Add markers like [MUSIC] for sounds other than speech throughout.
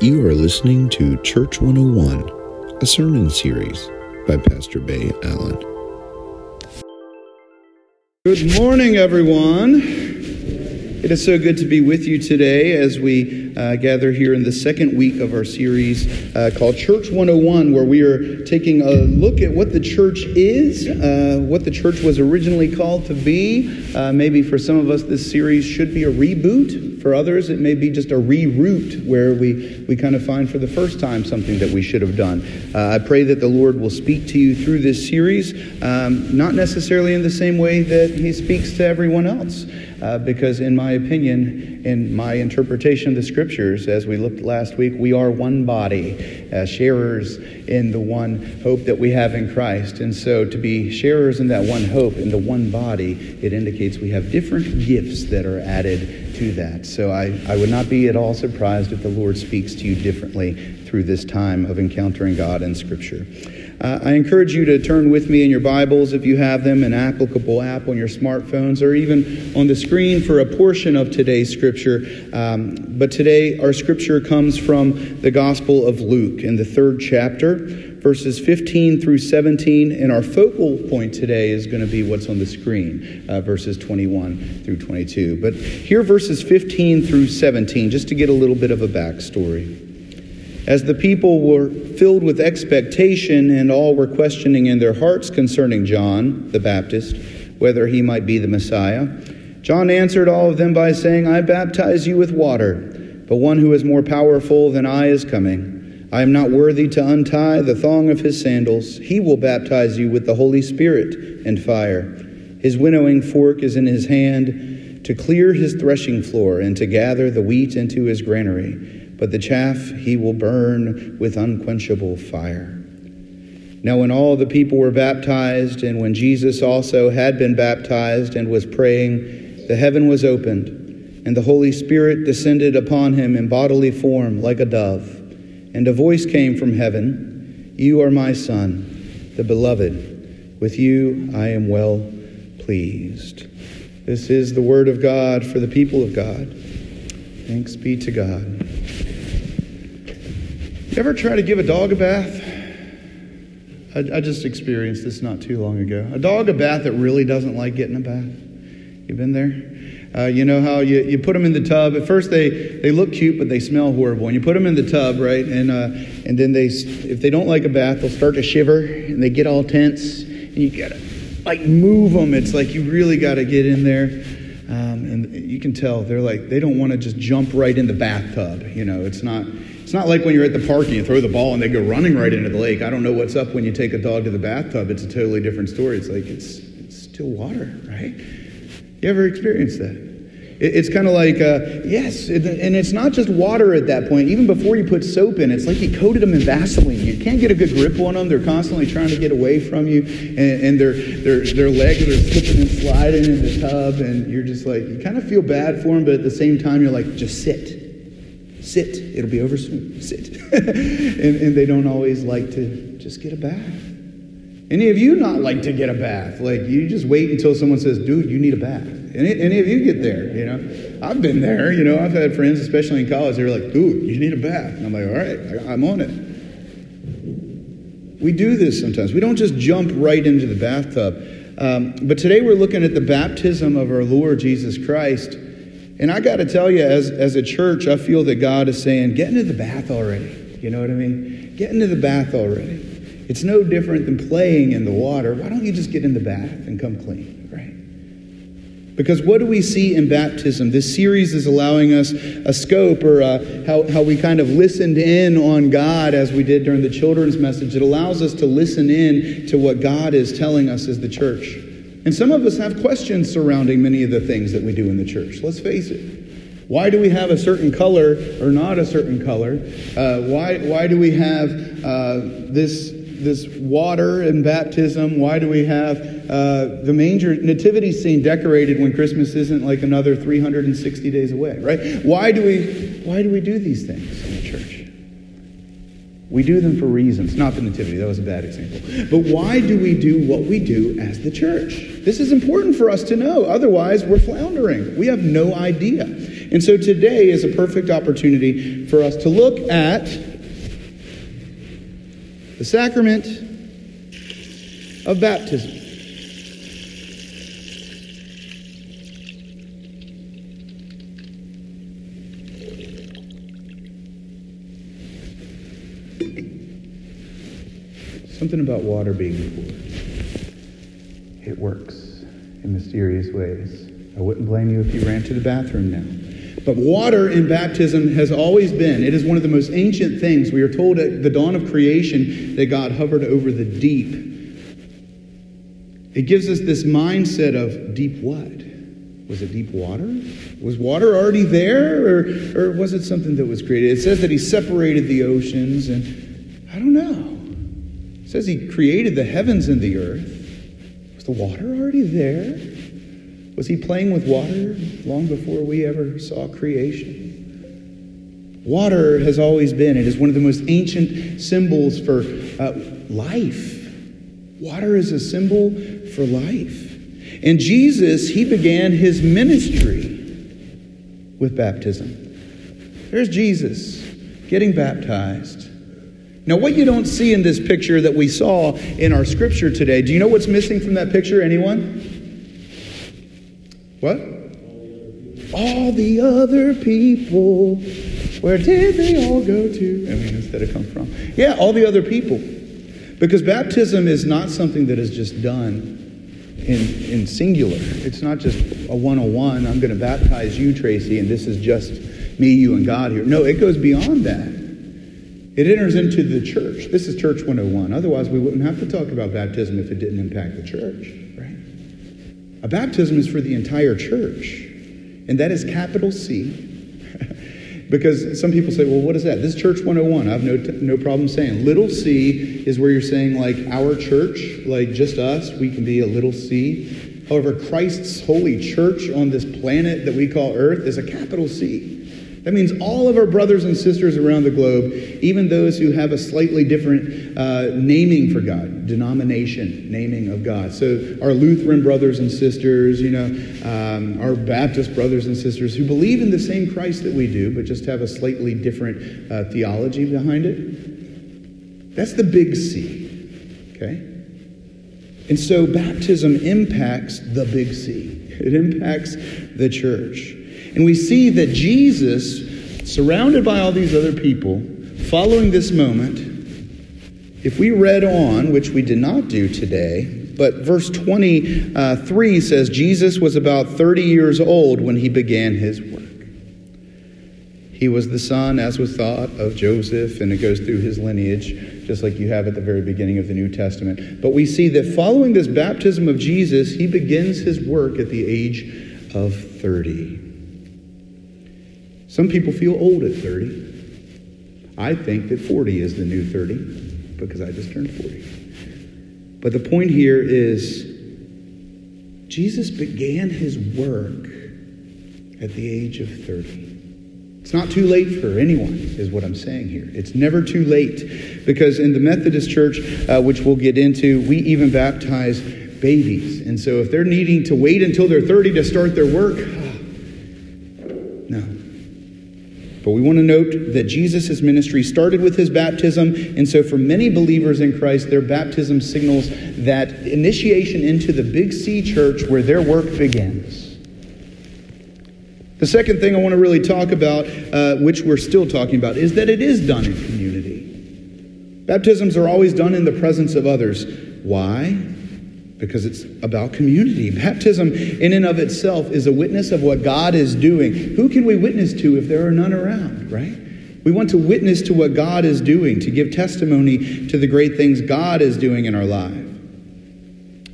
You are listening to Church 101, a sermon series by Pastor Bay Allen. Good morning, everyone. It is so good to be with you today as we uh, gather here in the second week of our series uh, called Church 101, where we are taking a look at what the church is, uh, what the church was originally called to be. Uh, maybe for some of us, this series should be a reboot. For others, it may be just a reroute where we, we kind of find for the first time something that we should have done. Uh, I pray that the Lord will speak to you through this series, um, not necessarily in the same way that He speaks to everyone else. Uh, because, in my opinion, in my interpretation of the scriptures, as we looked last week, we are one body, uh, sharers in the one hope that we have in Christ. And so, to be sharers in that one hope, in the one body, it indicates we have different gifts that are added to that. So, I, I would not be at all surprised if the Lord speaks to you differently through this time of encountering God in Scripture. Uh, I encourage you to turn with me in your Bibles, if you have them, an applicable app on your smartphones, or even on the screen for a portion of today's scripture. Um, but today, our scripture comes from the Gospel of Luke in the third chapter, verses 15 through 17. And our focal point today is going to be what's on the screen, uh, verses 21 through 22. But here, verses 15 through 17, just to get a little bit of a backstory. As the people were filled with expectation and all were questioning in their hearts concerning John the Baptist, whether he might be the Messiah, John answered all of them by saying, I baptize you with water, but one who is more powerful than I is coming. I am not worthy to untie the thong of his sandals. He will baptize you with the Holy Spirit and fire. His winnowing fork is in his hand to clear his threshing floor and to gather the wheat into his granary but the chaff he will burn with unquenchable fire. Now, when all the people were baptized, and when Jesus also had been baptized and was praying, the heaven was opened, and the Holy Spirit descended upon him in bodily form like a dove. And a voice came from heaven You are my Son, the beloved. With you I am well pleased. This is the word of God for the people of God. Thanks be to God. You ever try to give a dog a bath? I, I, just experienced this not too long ago. A dog a bath that really doesn't like getting a bath. You've been there? Uh, you know how you, you put them in the tub. At first, they, they look cute, but they smell horrible. And you put them in the tub, right? And, uh, and then they, if they don't like a bath, they'll start to shiver and they get all tense. And you gotta like move them. It's like you really got to get in there. Um, and you can tell they're like, they don't want to just jump right in the bathtub. You know, it's not it's not like when you're at the park and you throw the ball and they go running right into the lake. I don't know what's up when you take a dog to the bathtub. It's a totally different story. It's like it's, it's still water, right? You ever experienced that? It's kind of like, uh, yes, and it's not just water at that point. Even before you put soap in, it's like you coated them in Vaseline. You can't get a good grip on them. They're constantly trying to get away from you, and, and their, their, their legs are slipping and sliding in the tub, and you're just like, you kind of feel bad for them, but at the same time, you're like, just sit Sit. It'll be over soon. Sit. [LAUGHS] and, and they don't always like to just get a bath. Any of you not like to get a bath? Like you just wait until someone says, dude, you need a bath. Any, any of you get there, you know? I've been there, you know, I've had friends, especially in college, they're like, dude, you need a bath. And I'm like, all right, I'm on it. We do this sometimes. We don't just jump right into the bathtub. Um, but today we're looking at the baptism of our Lord Jesus Christ. And I got to tell you, as, as a church, I feel that God is saying, get into the bath already. You know what I mean? Get into the bath already. It's no different than playing in the water. Why don't you just get in the bath and come clean, right? Because what do we see in baptism? This series is allowing us a scope or a, uh, how, how we kind of listened in on God as we did during the children's message. It allows us to listen in to what God is telling us as the church. And some of us have questions surrounding many of the things that we do in the church. Let's face it. Why do we have a certain color or not a certain color? Uh, why, why do we have uh, this, this water in baptism? Why do we have uh, the manger nativity scene decorated when Christmas isn't like another 360 days away, right? Why do we, why do, we do these things? We do them for reasons, not the nativity, that was a bad example. But why do we do what we do as the church? This is important for us to know. Otherwise, we're floundering. We have no idea. And so today is a perfect opportunity for us to look at the sacrament of baptism. Something about water being poured. It works in mysterious ways. I wouldn't blame you if you ran to the bathroom now. But water in baptism has always been, it is one of the most ancient things. We are told at the dawn of creation that God hovered over the deep. It gives us this mindset of deep what? Was it deep water? Was water already there? Or, or was it something that was created? It says that he separated the oceans, and I don't know. Says he created the heavens and the earth. Was the water already there? Was he playing with water long before we ever saw creation? Water has always been, it is one of the most ancient symbols for uh, life. Water is a symbol for life. And Jesus, he began his ministry with baptism. There's Jesus getting baptized. Now, what you don't see in this picture that we saw in our scripture today, do you know what's missing from that picture? Anyone? What? All the other people. Where did they all go to? I mean, instead of come from. Yeah, all the other people. Because baptism is not something that is just done in, in singular. It's not just a 101. I'm going to baptize you, Tracy, and this is just me, you, and God here. No, it goes beyond that. It enters into the church. This is Church 101. Otherwise, we wouldn't have to talk about baptism if it didn't impact the church, right? A baptism is for the entire church, and that is capital C. [LAUGHS] because some people say, well, what is that? This is Church 101. I have no, t- no problem saying. Little c is where you're saying, like, our church, like just us, we can be a little c. However, Christ's holy church on this planet that we call Earth is a capital C. That means all of our brothers and sisters around the globe, even those who have a slightly different uh, naming for God, denomination, naming of God. So, our Lutheran brothers and sisters, you know, um, our Baptist brothers and sisters who believe in the same Christ that we do, but just have a slightly different uh, theology behind it. That's the big C, okay? And so, baptism impacts the big C, it impacts the church. And we see that Jesus, surrounded by all these other people, following this moment, if we read on, which we did not do today, but verse 23 says Jesus was about 30 years old when he began his work. He was the son, as was thought, of Joseph, and it goes through his lineage, just like you have at the very beginning of the New Testament. But we see that following this baptism of Jesus, he begins his work at the age of 30. Some people feel old at 30. I think that 40 is the new 30 because I just turned 40. But the point here is Jesus began his work at the age of 30. It's not too late for anyone, is what I'm saying here. It's never too late because in the Methodist Church, uh, which we'll get into, we even baptize babies. And so if they're needing to wait until they're 30 to start their work, but we want to note that Jesus' ministry started with his baptism, and so for many believers in Christ, their baptism signals that initiation into the Big C church where their work begins. The second thing I want to really talk about, uh, which we're still talking about, is that it is done in community. Baptisms are always done in the presence of others. Why? Because it's about community. Baptism, in and of itself, is a witness of what God is doing. Who can we witness to if there are none around, right? We want to witness to what God is doing, to give testimony to the great things God is doing in our life.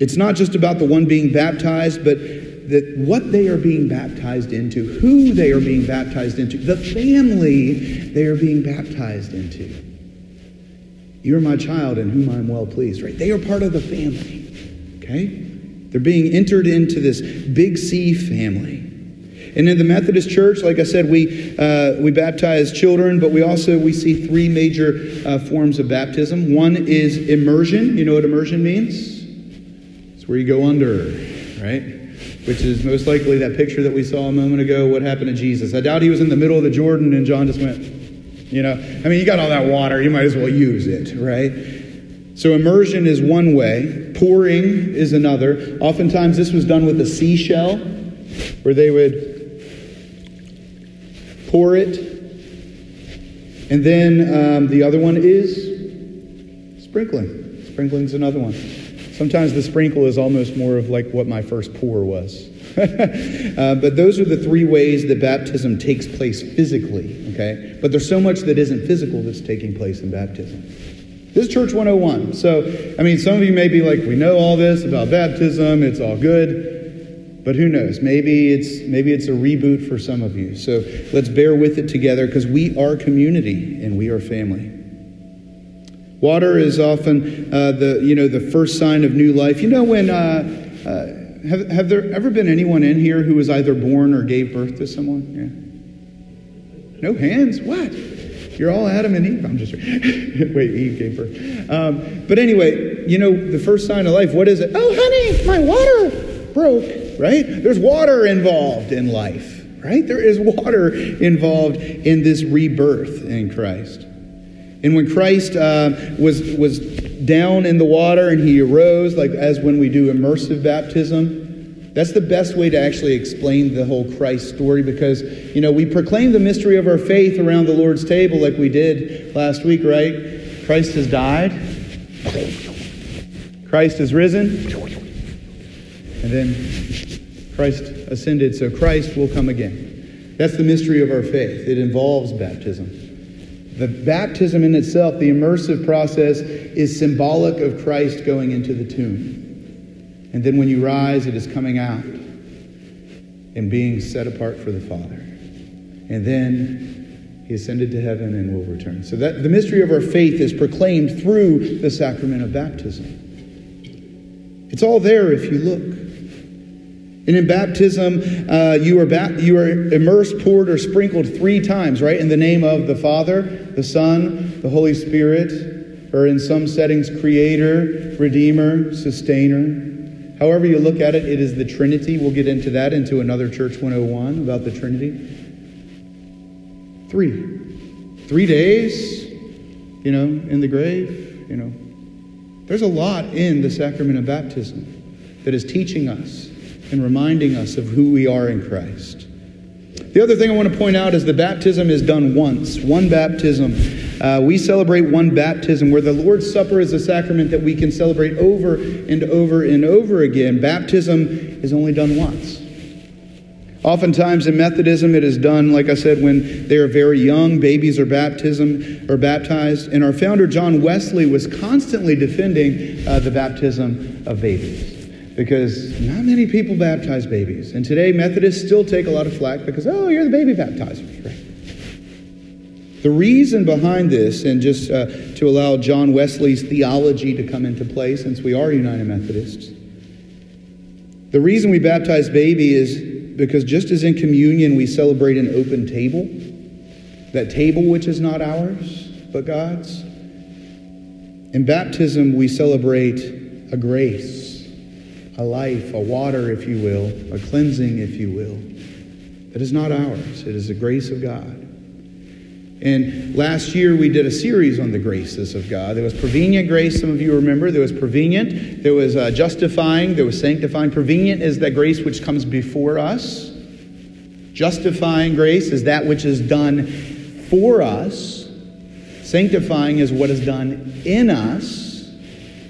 It's not just about the one being baptized, but that what they are being baptized into, who they are being baptized into, the family they are being baptized into. You're my child in whom I'm well pleased, right? They are part of the family. Okay? They're being entered into this big C family. And in the Methodist Church, like I said, we, uh, we baptize children, but we also we see three major uh, forms of baptism. One is immersion. You know what immersion means? It's where you go under, right? which is most likely that picture that we saw a moment ago. What happened to Jesus? I doubt he was in the middle of the Jordan and John just went, you know, I mean, you got all that water, you might as well use it, right? So, immersion is one way, pouring is another. Oftentimes, this was done with a seashell where they would pour it. And then um, the other one is sprinkling. Sprinkling's another one. Sometimes the sprinkle is almost more of like what my first pour was. [LAUGHS] uh, but those are the three ways that baptism takes place physically, okay? But there's so much that isn't physical that's taking place in baptism. This is Church 101. So, I mean, some of you may be like, we know all this about baptism, it's all good. But who knows? Maybe it's maybe it's a reboot for some of you. So let's bear with it together because we are community and we are family. Water is often uh, the you know the first sign of new life. You know when uh, uh, have have there ever been anyone in here who was either born or gave birth to someone? Yeah. No hands. What? You're all Adam and Eve. I'm just [LAUGHS] wait. Eve gave birth. Um, but anyway, you know the first sign of life. What is it? Oh, honey, my water broke. Right? There's water involved in life. Right? There is water involved in this rebirth in Christ. And when Christ uh, was, was down in the water and he arose, like as when we do immersive baptism, that's the best way to actually explain the whole Christ story because, you know, we proclaim the mystery of our faith around the Lord's table like we did last week, right? Christ has died, Christ has risen, and then Christ ascended, so Christ will come again. That's the mystery of our faith. It involves baptism. The baptism in itself, the immersive process, is symbolic of Christ going into the tomb. And then when you rise, it is coming out and being set apart for the Father. And then he ascended to heaven and will return. So that the mystery of our faith is proclaimed through the sacrament of baptism. It's all there if you look. And in baptism, uh, you, are ba- you are immersed, poured, or sprinkled three times, right? In the name of the Father, the Son, the Holy Spirit, or in some settings, Creator, Redeemer, Sustainer. However you look at it, it is the Trinity. We'll get into that into another Church 101 about the Trinity. Three. Three days, you know, in the grave, you know. There's a lot in the sacrament of baptism that is teaching us and reminding us of who we are in Christ. The other thing I want to point out is the baptism is done once, one baptism. Uh, we celebrate one baptism where the Lord's Supper is a sacrament that we can celebrate over and over and over again. Baptism is only done once. Oftentimes in Methodism, it is done, like I said, when they are very young. Babies are baptism or baptized, and our founder John Wesley was constantly defending uh, the baptism of babies because not many people baptize babies. And today, Methodists still take a lot of flack because, oh, you're the baby baptizers, right? The reason behind this, and just uh, to allow John Wesley's theology to come into play, since we are United Methodists, the reason we baptize baby is because just as in communion we celebrate an open table, that table which is not ours, but God's, in baptism we celebrate a grace a life, a water, if you will, a cleansing, if you will, that is not ours. It is the grace of God. And last year we did a series on the graces of God. There was prevenient grace, some of you remember. There was prevenient, there was uh, justifying, there was sanctifying. Prevenient is that grace which comes before us. Justifying grace is that which is done for us. Sanctifying is what is done in us.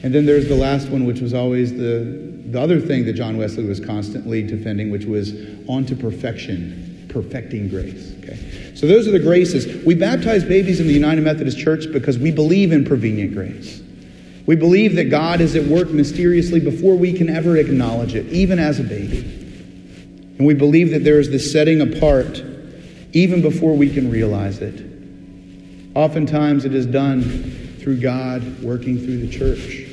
And then there's the last one, which was always the the other thing that John Wesley was constantly defending, which was on to perfection, perfecting grace. Okay? So those are the graces. We baptize babies in the United Methodist Church because we believe in prevenient grace. We believe that God is at work mysteriously before we can ever acknowledge it, even as a baby. And we believe that there is this setting apart even before we can realize it. Oftentimes it is done through God working through the church.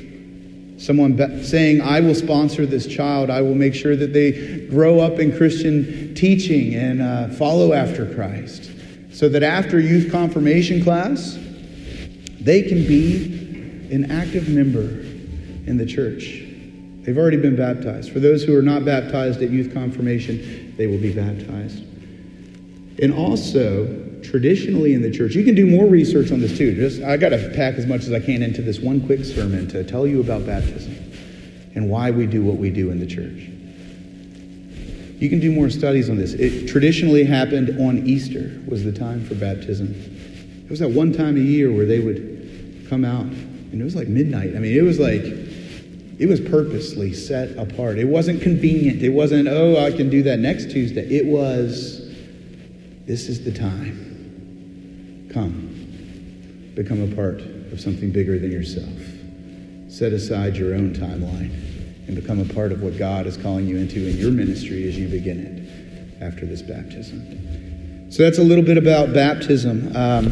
Someone saying, I will sponsor this child. I will make sure that they grow up in Christian teaching and uh, follow after Christ. So that after youth confirmation class, they can be an active member in the church. They've already been baptized. For those who are not baptized at youth confirmation, they will be baptized. And also, traditionally in the church, you can do more research on this too. Just I got to pack as much as I can into this one quick sermon to tell you about baptism and why we do what we do in the church. You can do more studies on this. It traditionally happened on Easter was the time for baptism. It was that one time a year where they would come out, and it was like midnight. I mean, it was like it was purposely set apart. It wasn't convenient. It wasn't, oh, I can do that next Tuesday. It was, this is the time. Come, become a part of something bigger than yourself. Set aside your own timeline and become a part of what God is calling you into in your ministry as you begin it after this baptism. So that's a little bit about baptism. Um,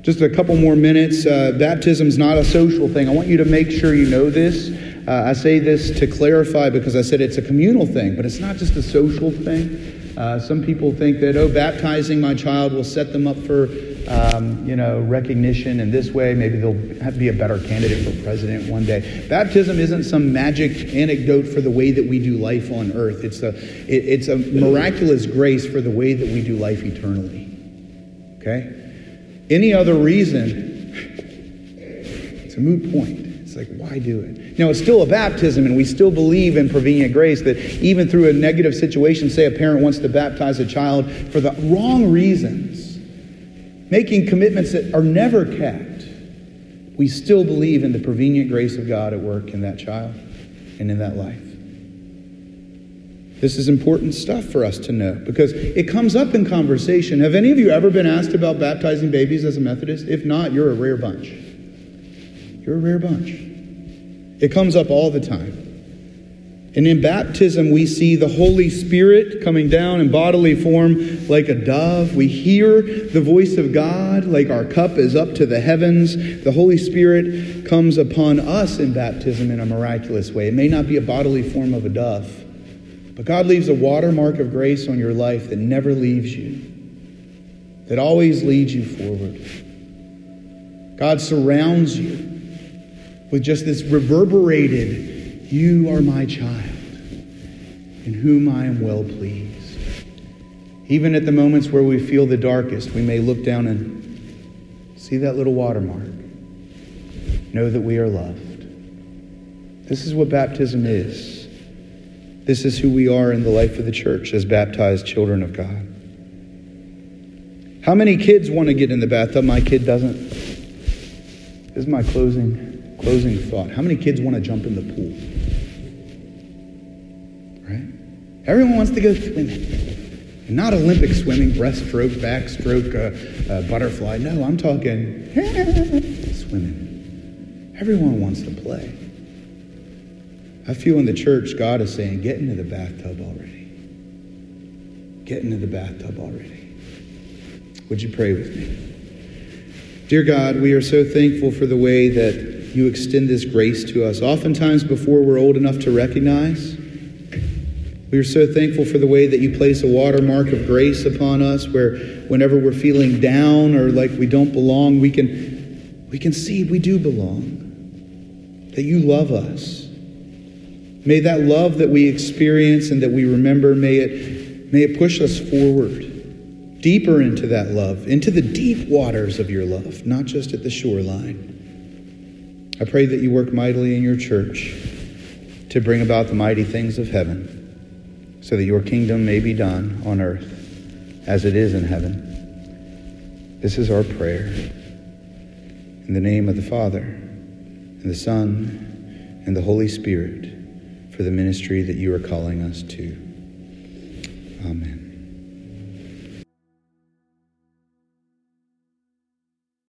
just a couple more minutes. Uh, baptism is not a social thing. I want you to make sure you know this. Uh, I say this to clarify because I said it's a communal thing, but it's not just a social thing. Uh, some people think that, oh, baptizing my child will set them up for um, you know, recognition, in this way maybe they'll be a better candidate for president one day. Baptism isn't some magic anecdote for the way that we do life on earth. It's a, it, it's a miraculous grace for the way that we do life eternally. Okay? Any other reason, it's a moot point. It's like, why do it? Now, it's still a baptism, and we still believe in prevenient grace that even through a negative situation, say a parent wants to baptize a child for the wrong reasons, making commitments that are never kept, we still believe in the prevenient grace of God at work in that child and in that life. This is important stuff for us to know because it comes up in conversation. Have any of you ever been asked about baptizing babies as a Methodist? If not, you're a rare bunch. You're a rare bunch. It comes up all the time. And in baptism, we see the Holy Spirit coming down in bodily form like a dove. We hear the voice of God like our cup is up to the heavens. The Holy Spirit comes upon us in baptism in a miraculous way. It may not be a bodily form of a dove, but God leaves a watermark of grace on your life that never leaves you, that always leads you forward. God surrounds you with just this reverberated you are my child, in whom I am well pleased. Even at the moments where we feel the darkest, we may look down and see that little watermark. Know that we are loved. This is what baptism is. This is who we are in the life of the church as baptized children of God. How many kids want to get in the bathtub? My kid doesn't. This is my closing closing thought. How many kids want to jump in the pool? Everyone wants to go swimming. Not Olympic swimming, breaststroke, backstroke, uh, uh, butterfly. No, I'm talking [LAUGHS] swimming. Everyone wants to play. I feel in the church, God is saying, get into the bathtub already. Get into the bathtub already. Would you pray with me? Dear God, we are so thankful for the way that you extend this grace to us, oftentimes before we're old enough to recognize. We are so thankful for the way that you place a watermark of grace upon us where whenever we're feeling down or like we don't belong, we can, we can see we do belong, that you love us. May that love that we experience and that we remember, may it, may it push us forward, deeper into that love, into the deep waters of your love, not just at the shoreline. I pray that you work mightily in your church to bring about the mighty things of heaven so that your kingdom may be done on earth as it is in heaven. This is our prayer. In the name of the Father, and the Son, and the Holy Spirit, for the ministry that you are calling us to. Amen.